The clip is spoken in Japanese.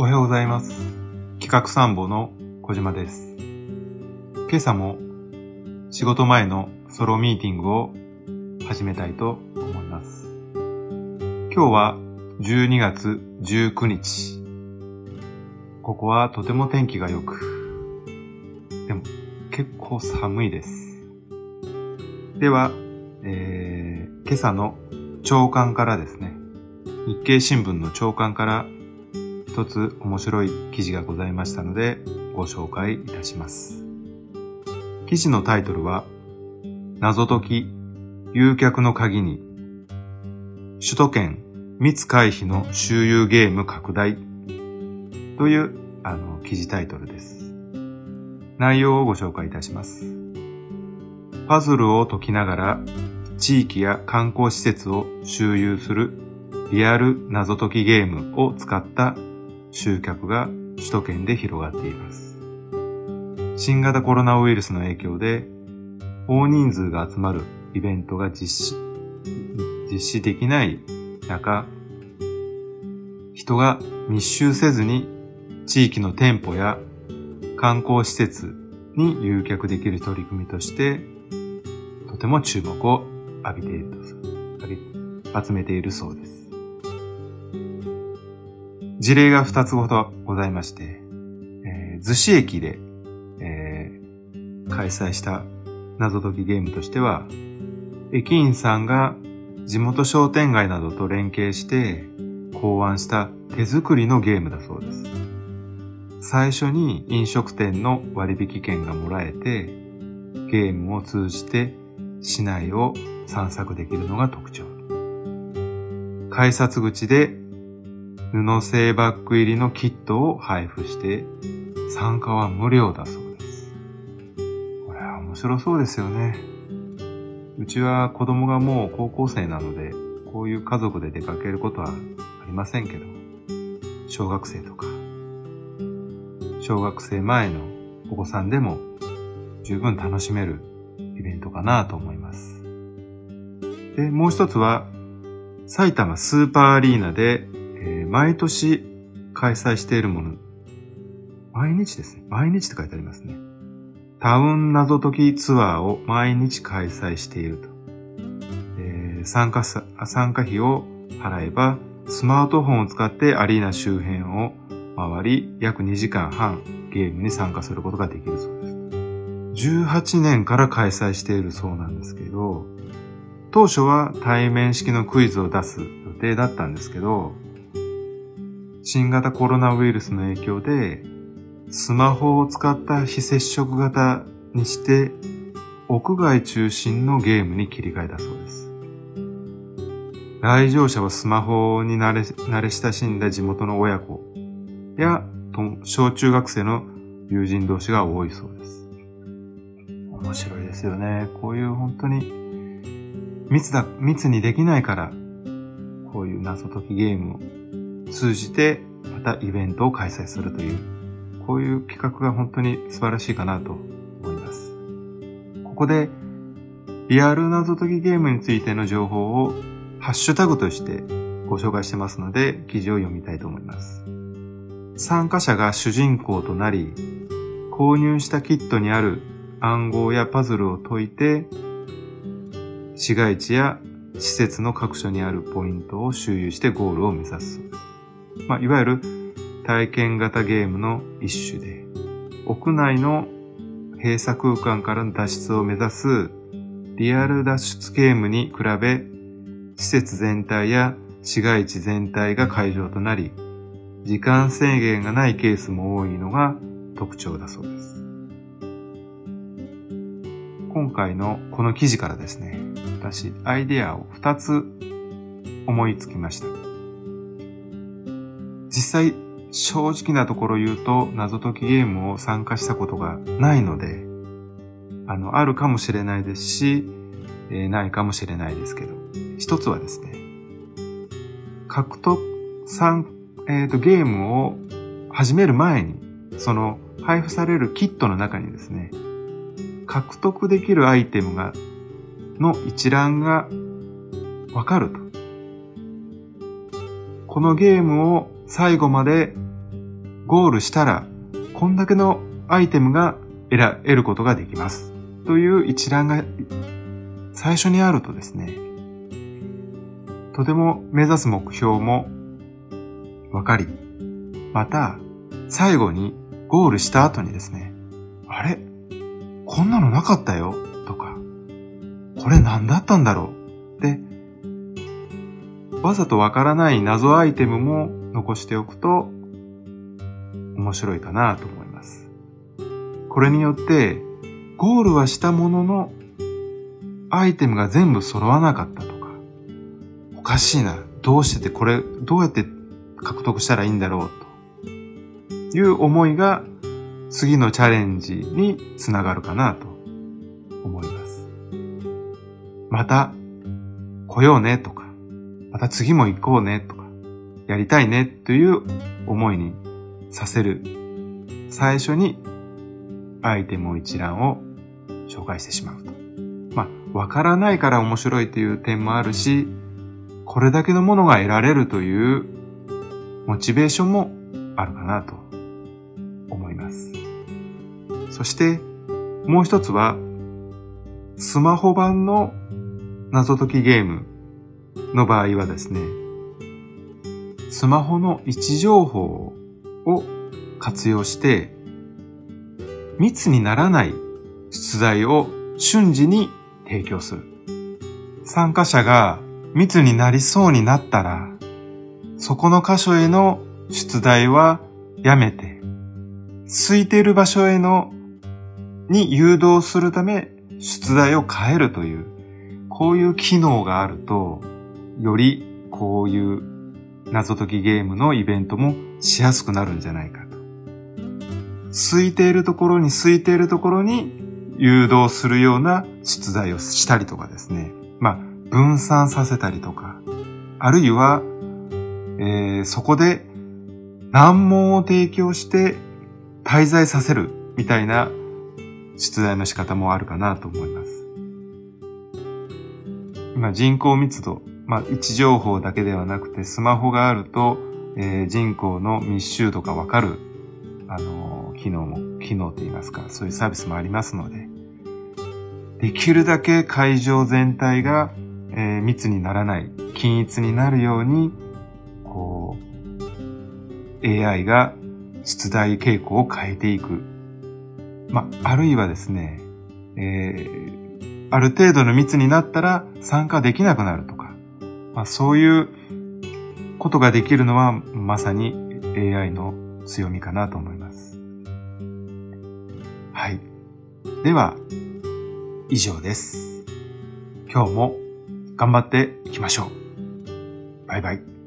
おはようございます。企画参謀の小島です。今朝も仕事前のソロミーティングを始めたいと思います。今日は12月19日。ここはとても天気が良く、でも結構寒いです。では、えー、今朝の朝刊からですね、日経新聞の朝刊から一つ面白い記事がございましたのでご紹介いたします。記事のタイトルは、謎解き、誘客の鍵に、首都圏密回避の周遊ゲーム拡大というあの記事タイトルです。内容をご紹介いたします。パズルを解きながら地域や観光施設を周遊するリアル謎解きゲームを使った集客が首都圏で広がっています。新型コロナウイルスの影響で大人数が集まるイベントが実施、実施できない中、人が密集せずに地域の店舗や観光施設に誘客できる取り組みとして、とても注目を浴びていると、集めているそうです。事例が2つほどございまして、えー、逗子駅で、えー開催した謎解きゲームとしては、駅員さんが地元商店街などと連携して考案した手作りのゲームだそうです。最初に飲食店の割引券がもらえて、ゲームを通じて市内を散策できるのが特徴。改札口で布製バッグ入りのキットを配布して、参加は無料だそうです。これは面白そうですよね。うちは子供がもう高校生なので、こういう家族で出かけることはありませんけど、小学生とか、小学生前のお子さんでも十分楽しめるイベントかなと思います。で、もう一つは、埼玉スーパーアリーナで、毎年開催しているもの。毎日ですね。毎日って書いてありますね。タウン謎解きツアーを毎日開催していると。えー参加さ参加費を払えば、スマートフォンを使ってアリーナ周辺を回り、約2時間半ゲームに参加することができるそうです。18年から開催しているそうなんですけど、当初は対面式のクイズを出す予定だったんですけど、新型コロナウイルスの影響で、スマホを使った非接触型にして、屋外中心のゲームに切り替えたそうです。来場者はスマホに慣れ慣れ親しんだ地元の親子や小中学生の友人同士が多いそうです。面白いですよね。こういう本当に密だ、密にできないから、こういう謎解きゲームを通じてまたイベントを開催するという、こういう企画が本当に素晴らしいかなと思います。ここで、リアル謎解きゲームについての情報をハッシュタグとしてご紹介してますので、記事を読みたいと思います。参加者が主人公となり、購入したキットにある暗号やパズルを解いて、市街地や施設の各所にあるポイントを周遊してゴールを目指す。まあ、いわゆる体験型ゲームの一種で、屋内の閉鎖空間からの脱出を目指すリアル脱出ゲームに比べ、施設全体や市街地全体が会場となり、時間制限がないケースも多いのが特徴だそうです。今回のこの記事からですね、私、アイデアを2つ思いつきました。実際、正直なところ言うと、謎解きゲームを参加したことがないので、あの、あるかもしれないですし、えーないかもしれないですけど、一つはですね、獲得、参えっ、と、ゲームを始める前に、その配布されるキットの中にですね、獲得できるアイテムが、の一覧がわかると。このゲームを最後までゴールしたら、こんだけのアイテムが得ることができます。という一覧が最初にあるとですね、とても目指す目標もわかり、また最後にゴールした後にですね、あれ？こんなのなかったよ？とか、これ何だったんだろう？って、わざとわからない謎アイテムも残しておくと面白いかなと思います。これによって、ゴールはしたものの、アイテムが全部揃わなかったとか、おかしいな、どうしててこれ、どうやって獲得したらいいんだろうという思いが次のチャレンジにつながるかなと思います。また来ようねとか、また次も行こうねとか、やりたいねという思いにさせる最初にアイテムを一覧を紹介してしまうと。まあ、わからないから面白いという点もあるし、これだけのものが得られるというモチベーションもあるかなと思います。そしてもう一つはスマホ版の謎解きゲームの場合はですね、スマホの位置情報を活用して密にならない出題を瞬時に提供する。参加者が密になりそうになったら、そこの箇所への出題はやめて、空いている場所へのに誘導するため出題を変えるという、こういう機能があると、よりこういう謎解きゲームのイベントもしやすくなるんじゃないかと。空いているところに空いているところに誘導するような出題をしたりとかですね。まあ、分散させたりとか、あるいは、えー、そこで難問を提供して滞在させるみたいな出題の仕方もあるかなと思います。今人口密度、まあ、位置情報だけではなくてスマホがあると、えー、人口の密集度がわかる、あのー、機能も、機能といいますか、そういうサービスもありますので、できるだけ会場全体が、えー、密にならない、均一になるように、こう、AI が出題傾向を変えていく。まあ、あるいはですね、えー、ある程度の密になったら参加できなくなると、まあ、そういうことができるのはまさに AI の強みかなと思います。はい。では、以上です。今日も頑張っていきましょう。バイバイ。